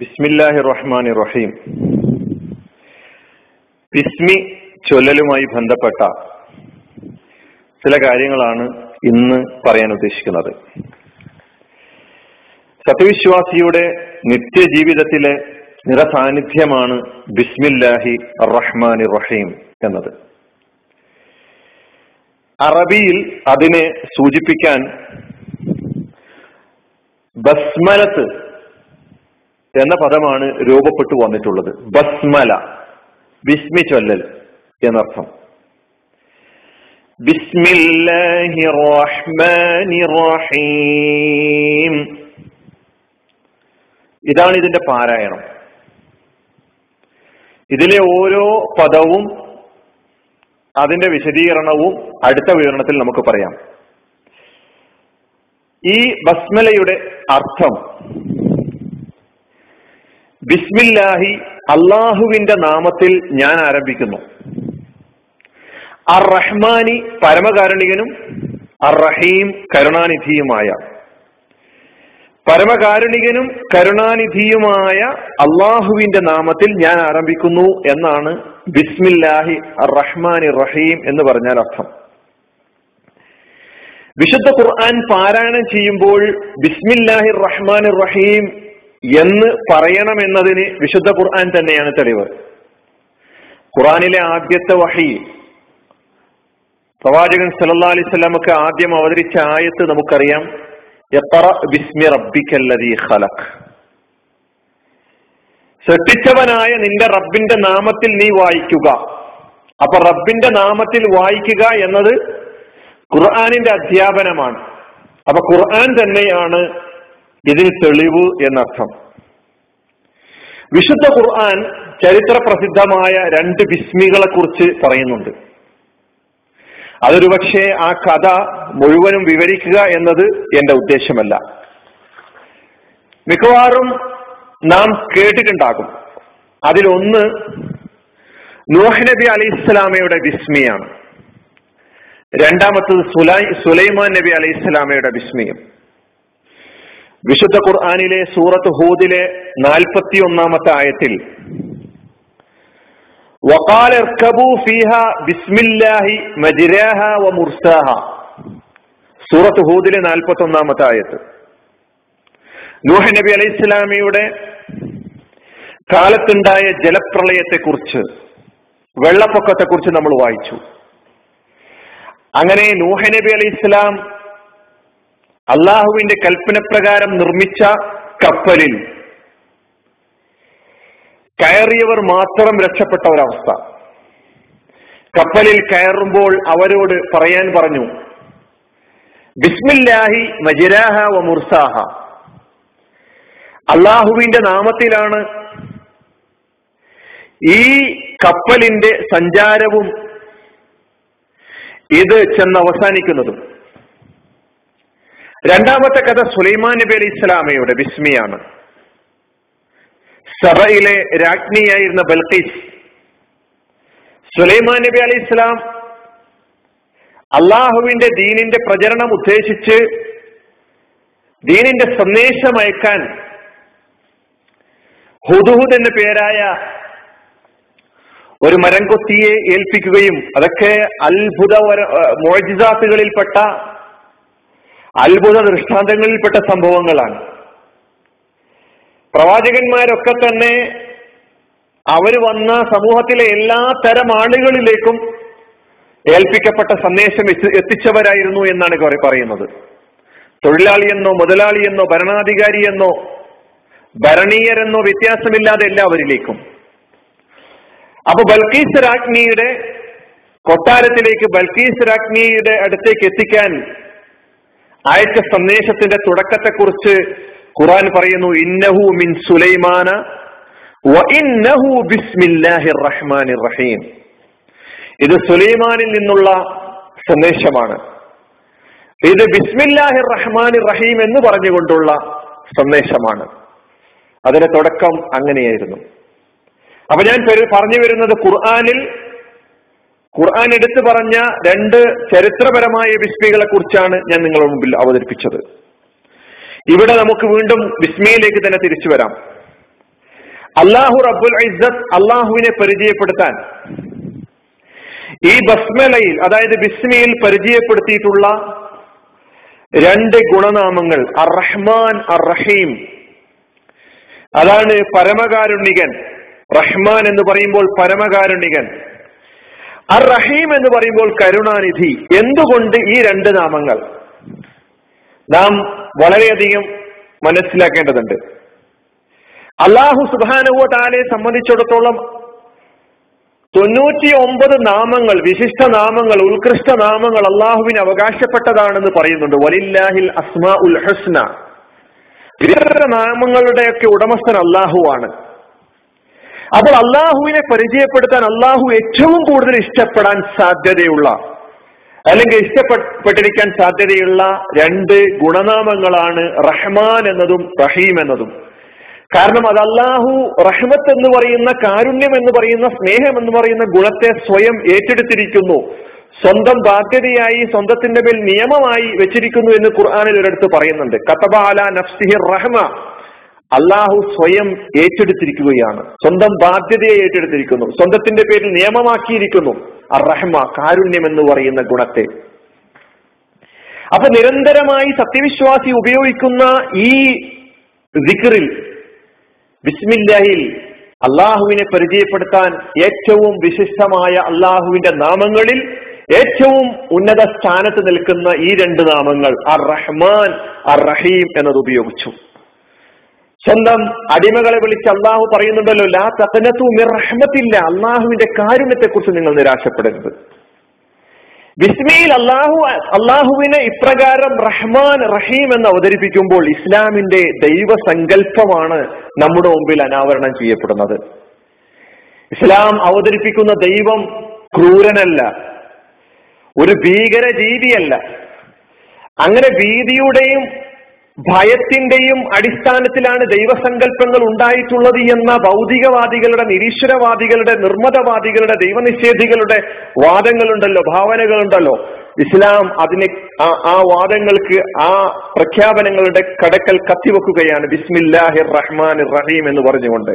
ബിസ്മില്ലാഹി റഹ്മാൻ റഹീം ബിസ്മി ചൊല്ലലുമായി ബന്ധപ്പെട്ട ചില കാര്യങ്ങളാണ് ഇന്ന് പറയാൻ ഉദ്ദേശിക്കുന്നത്. സത്യവിശ്വാസിയുടെ നിത്യജീവിതത്തിലെ നിറസാന്നിധ്യമാണ് ബിസ്മില്ലാഹി റഹ്മാൻ റഹീം എന്നത്. അറബിയിൽ അതിനെ സൂചിപ്പിക്കാൻ ബസ്മലത്ത് എന്ന പദമാണ് രൂപപ്പെട്ടു വന്നിട്ടുള്ളത്. ബസ്മല. ബിസ്മി ചൊല്ലൽ എന്നർത്ഥം. ബിസ്മില്ലാഹി റഹ്മാനി റഹീം ഇതാണ് ഇതിന്റെ പാരായണം. ഇതിലെ ഓരോ പദവും അതിന്റെ വിശദീകരണവും അടുത്ത വിവരണത്തിൽ നമുക്ക് പറയാം. ഈ ബസ്മലയുടെ അർത്ഥം ബിസ്മില്ലാഹി അള്ളാഹുവിന്റെ നാമത്തിൽ ഞാൻ ആരംഭിക്കുന്നു. അർ റഹ്മാനി പരമകാരുണികനും അർ റഹീം കരുണാനിധിയുമായ. പരമകാരുണികനും കരുണാനിധിയുമായ അള്ളാഹുവിന്റെ നാമത്തിൽ ഞാൻ ആരംഭിക്കുന്നു എന്നാണ് ബിസ്മില്ലാഹി അർ റഹ്മാനി റഹീം എന്ന് പറഞ്ഞാൽ അർത്ഥം. വിശുദ്ധ ഖുർആൻ പാരായണം ചെയ്യുമ്പോൾ ബിസ്മില്ലാഹി റഹ്മാൻ റഹീം എന്ന് പറയണമെന്നതിന് വിശുദ്ധ ഖുർആൻ തന്നെയാണ് തെളിവ്. ഖുറാനിലെ ആദ്യത്തെ വഹി പ്രവാചകൻ സല്ലാ അലൈഹി സ്വലാമക്ക് ആദ്യം അവതരിച്ച ആയത്ത് നമുക്കറിയാം. ബിസ്മി റബ്ബിക്കല്ലതി ഖലഖ്. സൃഷ്ടിച്ചവനായ നിന്റെ റബ്ബിന്റെ നാമത്തിൽ നീ വായിക്കുക. അപ്പൊ റബ്ബിന്റെ നാമത്തിൽ വായിക്കുക എന്നത് ഖുർആാനിന്റെ അധ്യാപനമാണ്. അപ്പൊ ഖുർആൻ തന്നെയാണ് ഇതിന് തെളിവ് എന്നർത്ഥം. വിശുദ്ധ ഖുർആൻ ചരിത്ര പ്രസിദ്ധമായ രണ്ട് ബിസ്മികളെ കുറിച്ച് പറയുന്നുണ്ട്. അതൊരു പക്ഷേ ആ കഥ മുഴുവനും വിവരിക്കുക എന്നത് എന്റെ ഉദ്ദേശമല്ല. മിക്കവാറും നാം കേട്ടിട്ടുണ്ടാകും. അതിലൊന്ന് നൂഹ് നബി അലി ഇസ്ലാമയുടെ ബിസ്മിയാണ്. രണ്ടാമത്തത് സുലൈ സുലൈമാൻ നബി അലൈഹി ഇസ്ലാമയുടെ ബിസ്മിയും. വിശുദ്ധ ഖുർആാനിലെ സൂറത്ത് ഹൂദിലെ നാൽപ്പത്തി ഒന്നാമത്തെ ആയത്തിൽ സൂറത്ത് ഹൂദിലെ നാൽപ്പത്തി ഒന്നാമത്തെ ആയത്ത്. നൂഹ് നബി അലൈഹി ഇസ്ലാമിയുടെ കാലത്തുണ്ടായ ജലപ്രളയത്തെക്കുറിച്ച് വെള്ളപ്പൊക്കത്തെക്കുറിച്ച് നമ്മൾ വായിച്ചു. അങ്ങനെ നൂഹ നബി അലൈഹി ഇസ്ലാം അള്ളാഹുവിന്റെ കൽപ്പനപ്രകാരം നിർമ്മിച്ച കപ്പലിൽ കയറിയവർ മാത്രം രക്ഷപ്പെട്ട ഒരവസ്ഥ. കപ്പലിൽ കയറുമ്പോൾ അവരോട് പറയാൻ പറഞ്ഞു ബിസ്മില്ലാഹി മജിരാഹ വ മുർസാഹ. അള്ളാഹുവിന്റെ നാമത്തിലാണ് ഈ കപ്പലിന്റെ സഞ്ചാരവും ഇത് ചെന്ന് അവസാനിക്കുന്നതും. രണ്ടാമത്തെ കഥ സുലൈമാൻ നബി അലി ഇസ്ലാമയുടെ ബിസ്മിയാണ്. സഭയിലെ രാജ്ഞിയായിരുന്ന ബൽഖീസ്. സുലൈമാൻ നബി അലി ഇസ്ലാം അള്ളാഹുവിന്റെ ദീനിന്റെ പ്രചരണം ഉദ്ദേശിച്ച് ദീനിന്റെ സന്ദേശം അയക്കാൻ ഹുദുഹുദ് എന്ന പേരായ ഒരു മരംകൊത്തിയെ ഏൽപ്പിക്കുകയും അതൊക്കെ അത്ഭുത മോജിസാത്തുകളിൽപ്പെട്ട അത്ഭുത ദൃഷ്ടാന്തങ്ങളിൽപ്പെട്ട സംഭവങ്ങളാണ്. പ്രവാചകന്മാരൊക്കെ തന്നെ അവർ വന്ന സമൂഹത്തിലെ എല്ലാ തരം ആളുകളിലേക്കും ഏൽപ്പിക്കപ്പെട്ട സന്ദേശം എത്തിച്ചവരായിരുന്നു എന്നാണ് പറയുന്നത്. തൊഴിലാളിയെന്നോ മുതലാളിയെന്നോ ഭരണാധികാരിയെന്നോ ഭരണീയരെന്നോ വ്യത്യാസമില്ലാതെ എല്ലാവരിലേക്കും. അപ്പൊ ബൽക്കീസ് രാജ്ഞിയുടെ കൊട്ടാരത്തിലേക്ക് ബൽക്കീസ് രാജ്ഞിയുടെ അടുത്തേക്ക് എത്തിക്കാൻ അയച്ച സന്ദേശത്തിന്റെ തുടക്കത്തെക്കുറിച്ച് ഖുറാൻ പറയുന്നു ഇന്നഹു മിൻ സുലൈമാന ഇന്നഹു ബിസ്മില്ലാഹിർ റഹ്മാനിർ റഹീം. ഇത് സുലൈമാനിൽ നിന്നുള്ള സന്ദേശമാണ്. ഇത് ബിസ്മില്ലാഹി റഹ്മാനിർ റഹീം എന്ന് പറഞ്ഞുകൊണ്ടുള്ള സന്ദേശമാണ്. അതിന്റെ തുടക്കം അങ്ങനെയായിരുന്നു. അപ്പൊ ഞാൻ പറഞ്ഞു വരുന്നത് ഖുർആാനിൽ ഖുർആൻ എടുത്തു പറഞ്ഞ രണ്ട് ചരിത്രപരമായ ബിസ്മികളെ കുറിച്ചാണ് ഞാൻ നിങ്ങളുടെ മുമ്പിൽ അവതരിപ്പിച്ചത്. ഇവിടെ നമുക്ക് വീണ്ടും ബിസ്മിയിലേക്ക് തന്നെ തിരിച്ചു വരാം. അള്ളാഹു റബ്ബുൽ ഇസ്സത്ത് അള്ളാഹുവിനെ പരിചയപ്പെടുത്താൻ ഈ ബസ്മലയിൽ അതായത് ബിസ്മിയിൽ പരിചയപ്പെടുത്തിയിട്ടുള്ള രണ്ട് ഗുണനാമങ്ങൾ അർ റഹ്മാൻ അർ റഹീം അതാണ് പരമകാരുണികൻ റഹ്മാൻ എന്ന് പറയുമ്പോൾ പരമകാരുണികൻ അർ റഹീം എന്ന് പറയുമ്പോൾ കരുണാനിധി. എന്തുകൊണ്ട് ഈ രണ്ട് നാമങ്ങൾ? നാം വളരെയധികം മനസ്സിലാക്കേണ്ടതുണ്ട്. അള്ളാഹു സുബാനുവ സംബന്ധിച്ചിടത്തോളം തൊണ്ണൂറ്റി ഒമ്പത് നാമങ്ങൾ വിശിഷ്ട നാമങ്ങൾ ഉത്കൃഷ്ട നാമങ്ങൾ അള്ളാഹുവിന് അവകാശപ്പെട്ടതാണെന്ന് പറയുന്നുണ്ട്. വലില്ലാഹിൽ അസ്മാ ഉൽ ഹസ്ന നാമങ്ങളുടെയൊക്കെ ഉടമസ്ഥൻ അള്ളാഹുവാണ് അപ്പോൾ അള്ളാഹുവിനെ പരിചയപ്പെടുത്താൻ അള്ളാഹു ഏറ്റവും കൂടുതൽ ഇഷ്ടപ്പെടാൻ സാധ്യതയുള്ള അല്ലെങ്കിൽ ഇഷ്ടപ്പെട്ടിരിക്കാൻ സാധ്യതയുള്ള രണ്ട് ഗുണനാമങ്ങളാണ് റഹ്മാൻ എന്നതും റഹീം എന്നതും. കാരണം അത് അള്ളാഹു റഹ്മത്ത് എന്ന് പറയുന്ന കാരുണ്യം എന്ന് പറയുന്ന സ്നേഹം എന്ന് പറയുന്ന ഗുണത്തെ സ്വയം ഏറ്റെടുത്തിരിക്കുന്നു. സ്വന്തം ബാധ്യതയായി സ്വന്തത്തിന്റെ മേൽ നിയമമായി വെച്ചിരിക്കുന്നു എന്ന് ഖുർആാനിൽ ഒരിടത്ത് പറയുന്നുണ്ട്. കത്തബ അല നഫ്സിഹിർ റഹ്മ. അള്ളാഹു സ്വയം ഏറ്റെടുത്തിരിക്കുകയാണ്. സ്വന്തം ബാധ്യതയെ ഏറ്റെടുത്തിരിക്കുന്നു. സ്വന്തത്തിന്റെ പേരിൽ നിയമമാക്കിയിരിക്കുന്നു. അറഹ്മ കാരുണ്യം എന്ന് പറയുന്ന ഗുണത്തെ. അപ്പൊ നിരന്തരമായി സത്യവിശ്വാസി ഉപയോഗിക്കുന്ന ഈ ദിക്റിൽ ബിസ്മില്ലാഹിൽ അള്ളാഹുവിനെ പരിചയപ്പെടുത്താൻ ഏറ്റവും വിശിഷ്ടമായ അള്ളാഹുവിന്റെ നാമങ്ങളിൽ ഏറ്റവും ഉന്നത സ്ഥാനത്ത് നിൽക്കുന്ന ഈ രണ്ട് നാമങ്ങൾ അർ റഹ്മാൻ അർ റഹീം എന്നത് ഉപയോഗിച്ചു സ്വന്തം അടിമകളെ വിളിച്ച് അള്ളാഹു പറയുന്നുണ്ടല്ലോ ലാ തകനത്തു നിർഹമത്തില്ല അള്ളാഹുവിന്റെ കാരുണ്യത്തെ കുറിച്ച് നിങ്ങൾ നിരാശപ്പെടരുത്. വിസ്മിയിൽ അള്ളാഹു അള്ളാഹുവിനെ ഇപ്രകാരം റഹ്മാൻ റഹീം എന്ന് അവതരിപ്പിക്കുമ്പോൾ ഇസ്ലാമിന്റെ ദൈവസങ്കല്പമാണ് നമ്മുടെ മുമ്പിൽ അനാവരണം ചെയ്യപ്പെടുന്നത്. ഇസ്ലാം അവതരിപ്പിക്കുന്ന ദൈവം ക്രൂരനല്ല ഒരു ഭീകര ജീവിയല്ല അങ്ങനെ ഭീതിയുടെയും ഭയത്തിന്റെയും അടിസ്ഥാനത്തിലാണ് ദൈവസങ്കല്പങ്ങൾ ഉണ്ടായിട്ടുള്ളത് എന്ന ഭൗതികവാദികളുടെ നിരീശ്വരവാദികളുടെ നിർമ്മതവാദികളുടെ ദൈവനിഷേധികളുടെ വാദങ്ങളുണ്ടല്ലോ ഭാവനകളുണ്ടല്ലോ. ഇസ്ലാം അതിനെ ആ വാദങ്ങൾക്ക് ആ പ്രഖ്യാപനങ്ങളുടെ കടക്കൽ കത്തിവെക്കുകയാണ്. ബിസ്മില്ലാഹിർ റഹ്മാൻ റഹീം എന്ന് പറഞ്ഞുകൊണ്ട്.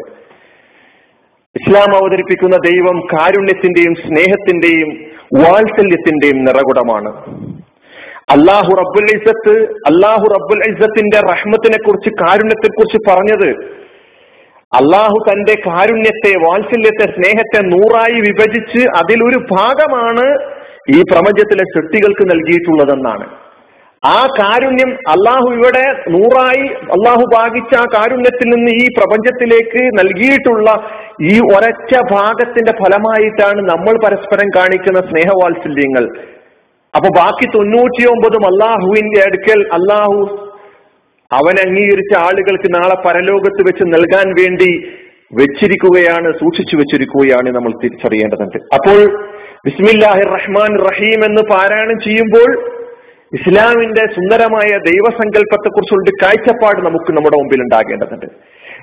ഇസ്ലാം അവതരിപ്പിക്കുന്ന ദൈവം കാരുണ്യത്തിന്റെയും സ്നേഹത്തിന്റെയും വാത്സല്യത്തിന്റെയും നിറകുടമാണ്. അള്ളാഹു റബ്ബുൽ ഇസത്ത് അള്ളാഹു റബ്ബുൽ ഇസത്തിന്റെ റഹ്മത്തിനെ കുറിച്ച് കാരുണ്യത്തെ കുറിച്ച് പറഞ്ഞത് അള്ളാഹു തന്റെ കാരുണ്യത്തെ വാത്സല്യത്തെ സ്നേഹത്തെ നൂറായി വിഭജിച്ച് അതിലൊരു ഭാഗമാണ് ഈ പ്രപഞ്ചത്തിലെ സൃഷ്ടികൾക്ക് നൽകിയിട്ടുള്ളതെന്നാണ്. ആ കാരുണ്യം അള്ളാഹു ഇവിടെ നൂറായി അള്ളാഹു ഭാഗിച്ച ആ കാരുണ്യത്തിൽ നിന്ന് ഈ പ്രപഞ്ചത്തിലേക്ക് നൽകിയിട്ടുള്ള ഈ ഒരൊറ്റ ഭാഗത്തിന്റെ ഫലമായിട്ടാണ് നമ്മൾ പരസ്പരം കാണിക്കുന്ന സ്നേഹവാത്സല്യങ്ങൾ. അപ്പൊ ബാക്കി തൊണ്ണൂറ്റി ഒമ്പതും അള്ളാഹുവിന്റെ അടുക്കൽ അള്ളാഹു അവൻ അംഗീകരിച്ച ആളുകൾക്ക് നാളെ പരലോകത്ത് വെച്ച് നൽകാൻ വേണ്ടി വെച്ചിരിക്കുകയാണ് സൂക്ഷിച്ചു വെച്ചിരിക്കുകയാണ് നമ്മൾ തിരിച്ചറിയേണ്ടതുണ്ട്. അപ്പോൾ ബിസ്മില്ലാഹിർ റഹ്മാൻ റഹീം എന്ന് പാരായണം ചെയ്യുമ്പോൾ ഇസ്ലാമിന്റെ സുന്ദരമായ ദൈവസങ്കല്പത്തെ കുറിച്ചുള്ള കാഴ്ചപ്പാട് നമുക്ക് നമ്മുടെ മുമ്പിൽ ഉണ്ടാകേണ്ടതുണ്ട്.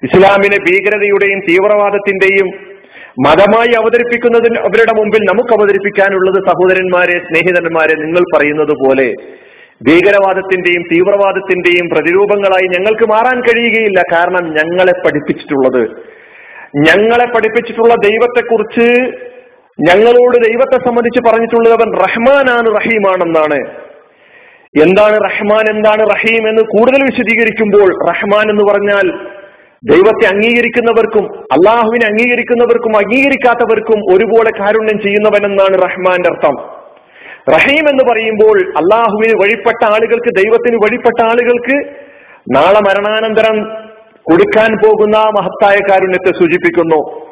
ഇസ്ലാമിനെ ഭീകരതയുടെയും തീവ്രവാദത്തിന്റെയും മതമായി അവതരിപ്പിക്കുന്നതിന് അവരുടെ മുമ്പിൽ നമുക്ക് അവതരിപ്പിക്കാനുള്ളത് സഹോദരന്മാരെ സ്നേഹിതന്മാരെ നിങ്ങൾ പറയുന്നത് പോലെ ഭീകരവാദത്തിന്റെയും തീവ്രവാദത്തിന്റെയും പ്രതിരൂപങ്ങളായി ഞങ്ങൾക്ക് മാറാൻ കഴിയുകയില്ല. കാരണം ഞങ്ങളെ പഠിപ്പിച്ചിട്ടുള്ളത്. ഞങ്ങളെ പഠിപ്പിച്ചിട്ടുള്ള ദൈവത്തെക്കുറിച്ച് ഞങ്ങളോട് ദൈവത്തെ സംബന്ധിച്ച് പറഞ്ഞിട്ടുള്ളത് അവൻ റഹ്മാനാണ് റഹീമാണെന്നാണ്. എന്താണ് റഹ്മാൻ എന്താണ് റഹീം എന്ന് കൂടുതൽ വിശദീകരിക്കുമ്പോൾ റഹ്മാൻ എന്ന് പറഞ്ഞാൽ ദൈവത്തെ അംഗീകരിക്കുന്നവർക്കും അള്ളാഹുവിനെ അംഗീകരിക്കുന്നവർക്കും അംഗീകരിക്കാത്തവർക്കും ഒരുപോലെ കാരുണ്യം ചെയ്യുന്നവനെന്നാണ് റഹ്മാന്റെ അർത്ഥം. റഹീം എന്ന് പറയുമ്പോൾ അള്ളാഹുവിന് വഴിപ്പെട്ട ആളുകൾക്ക് ദൈവത്തിന് വഴിപ്പെട്ട ആളുകൾക്ക് നാളെ മരണാനന്തരം കൊടുക്കാൻ പോകുന്ന മഹത്തായ കാരുണ്യത്തെ സൂചിപ്പിക്കുന്നു.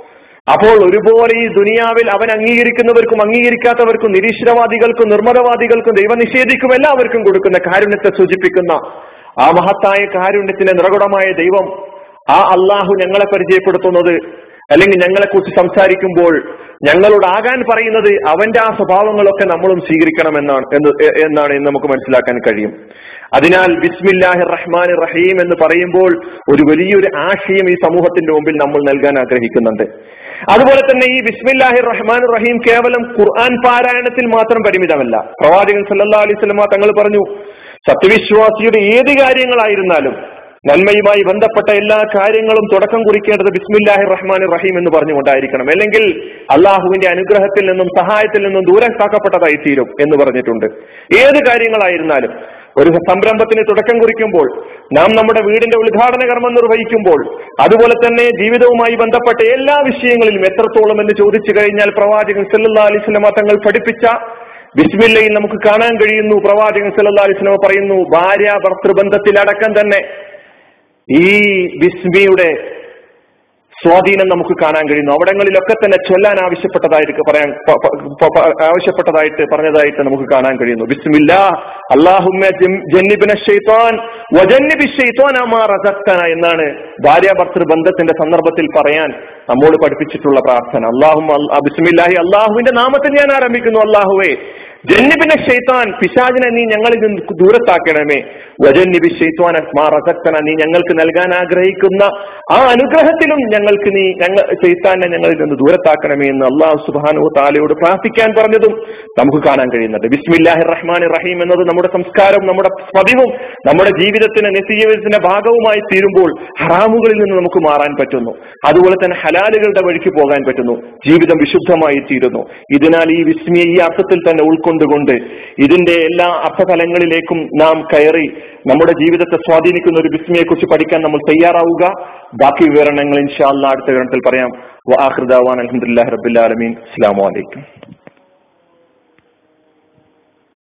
അപ്പോൾ ഒരുപോലെ ഈ ദുനിയാവിൽ അവൻ അംഗീകരിക്കുന്നവർക്കും അംഗീകരിക്കാത്തവർക്കും നിരീശ്വരവാദികൾക്കും നിർമ്മതവാദികൾക്കും ദൈവനിഷേധിക്കും എല്ലാവർക്കും കൊടുക്കുന്ന കാരുണ്യത്തെ സൂചിപ്പിക്കുന്ന ആ മഹത്തായ കാരുണ്യത്തിന്റെ നിറകുടമായ ദൈവം ആ അള്ളാഹു ഞങ്ങളെ പരിചയപ്പെടുത്തുന്നത് അല്ലെങ്കിൽ ഞങ്ങളെ കുറിച്ച് സംസാരിക്കുമ്പോൾ ഞങ്ങളോട് ആകാൻ പറയുന്നത് അവന്റെ ആ സ്വഭാവങ്ങളൊക്കെ നമ്മളും സ്വീകരിക്കണം എന്നാണ് എന്ന് എന്നാണ് എന്ന് നമുക്ക് മനസ്സിലാക്കാൻ കഴിയും. അതിനാൽ ബിസ്മില്ലാഹി റഹ്മാൻ റഹീം എന്ന് പറയുമ്പോൾ ഒരു വലിയൊരു ആശയം ഈ സമൂഹത്തിന്റെ മുമ്പിൽ നമ്മൾ നൽകാൻ ആഗ്രഹിക്കുന്നുണ്ട്. അതുപോലെ തന്നെ ഈ ബിസ്മില്ലാഹി റഹ്മാൻ റഹീം കേവലം ഖുർആൻ പാരായണത്തിൽ മാത്രം പരിമിതമല്ല. പ്രവാചകൻ സല്ലാ അലൈഹി സ്വലമ തങ്ങൾ പറഞ്ഞു സത്യവിശ്വാസിയുടെ ഏത് കാര്യങ്ങളായിരുന്നാലും നന്മയുമായി ബന്ധപ്പെട്ട എല്ലാ കാര്യങ്ങളും തുടക്കം കുറിക്കേണ്ടത് ബിസ്മില്ലാഹി റഹ്മാൻ റഹീം എന്ന് പറഞ്ഞുകൊണ്ടായിരിക്കണം. അല്ലെങ്കിൽ അള്ളാഹുവിന്റെ അനുഗ്രഹത്തിൽ നിന്നും സഹായത്തിൽ നിന്നും ദൂരം കാക്കപ്പെട്ടതായി തീരും എന്ന് പറഞ്ഞിട്ടുണ്ട്. ഏത് കാര്യങ്ങളായിരുന്നാലും ഒരു സംരംഭത്തിന് തുടക്കം കുറിക്കുമ്പോൾ നാം നമ്മുടെ വീടിന്റെ ഉദ്ഘാടന കർമ്മം നിർവഹിക്കുമ്പോൾ അതുപോലെ തന്നെ ജീവിതവുമായി ബന്ധപ്പെട്ട എല്ലാ വിഷയങ്ങളിലും എത്രത്തോളം എന്ന് ചോദിച്ചു കഴിഞ്ഞാൽ പ്രവാചകൻ സല്ലാ അലൈഹി വസല്ലമ തങ്ങൾ പഠിപ്പിച്ച ബിസ്മില്ലയിൽ നമുക്ക് കാണാൻ കഴിയുന്നു. പ്രവാചകൻ സല്ലാ അലൈഹി വസല്ലമ പറയുന്നു ഭാര്യ ഭർത്തൃബന്ധത്തിലടക്കം തന്നെ ഈ ബിസ്മിയുടെ സ്വാധീനം നമുക്ക് കാണാൻ കഴിയുന്നു. അവിടങ്ങളിലൊക്കെ തന്നെ ചൊല്ലാൻ ആവശ്യപ്പെട്ടതായിട്ട് പറയാൻ ആവശ്യപ്പെട്ടതായിട്ട് പറഞ്ഞതായിട്ട് നമുക്ക് കാണാൻ കഴിയുന്നു. ബിസ്മില്ല അള്ളാഹുമ്മ ജന്നിബിന ഷെയ്ത്താൻ വജന്നിബി ബന്ധത്തിന്റെ സന്ദർഭത്തിൽ പറയാൻ നമ്മോട് പഠിപ്പിച്ചിട്ടുള്ള പ്രാർത്ഥന. അള്ളാഹു ബിസ്മില്ലാഹി അള്ളാഹുവിന്റെ നാമത്തിൽ ഞാൻ ആരംഭിക്കുന്നു അള്ളാഹുവേ ജന്നിബിനെ ഷെയ്ത്താൻ പിശാചിനെ നീ ഞങ്ങളിൽ നിന്ന് ദൂരത്താക്കണമേ. വജന്നിബി അസ്മാ റസക്തന നീ ഞങ്ങൾക്ക് നൽകാൻ ആഗ്രഹിക്കുന്ന ആ അനുഗ്രഹത്തിലും ഞങ്ങൾക്ക് നീ ഞങ്ങൾ ഷെയ്ത്താനെ ഞങ്ങളിൽ നിന്ന് ദൂരത്താക്കണമേ എന്ന് അള്ളാഹു സുബാനു താലയോട് പ്രാർത്ഥിക്കാൻ പറഞ്ഞതും നമുക്ക് കാണാൻ കഴിയുന്നുണ്ട് ബിസ്മില്ലാഹി റഹ്മാൻ റഹീം എന്നത് നമ്മുടെ സംസ്കാരവും നമ്മുടെ പതിവും നമ്മുടെ ജീവിതത്തിന് നിത്യജീവിതത്തിന്റെ ഭാഗവുമായി തീരുമ്പോൾ ഹറാമുകളിൽ നിന്ന് നമുക്ക് മാറാൻ പറ്റുന്നു. അതുപോലെ തന്നെ ഹലാലുകളുടെ വഴിക്ക് പോകാൻ പറ്റുന്നു. ജീവിതം വിശുദ്ധമായി തീരുന്നു. ഇതിനാൽ ഈ വിസ്മിയെ ഈ അർത്ഥത്തിൽ തന്നെ ഉൾക്കൊണ്ടുകൊണ്ട് ഇതിന്റെ എല്ലാ അർത്ഥതലങ്ങളിലേക്കും നാം കയറി നമ്മുടെ ജീവിതത്തെ സ്വാധീനിക്കുന്ന ഒരു ബിസ്മിയെ കുറിച്ച് പഠിക്കാൻ നമ്മൾ തയ്യാറാവുക. ബാക്കി വിവരണങ്ങൾ ഇൻഷാല്ല അടുത്ത ഘട്ടത്തിൽ പറയാം. അലഹമുല്ലാ റബുല്ലാലമീൻ അസ്സാം വലൈക്കും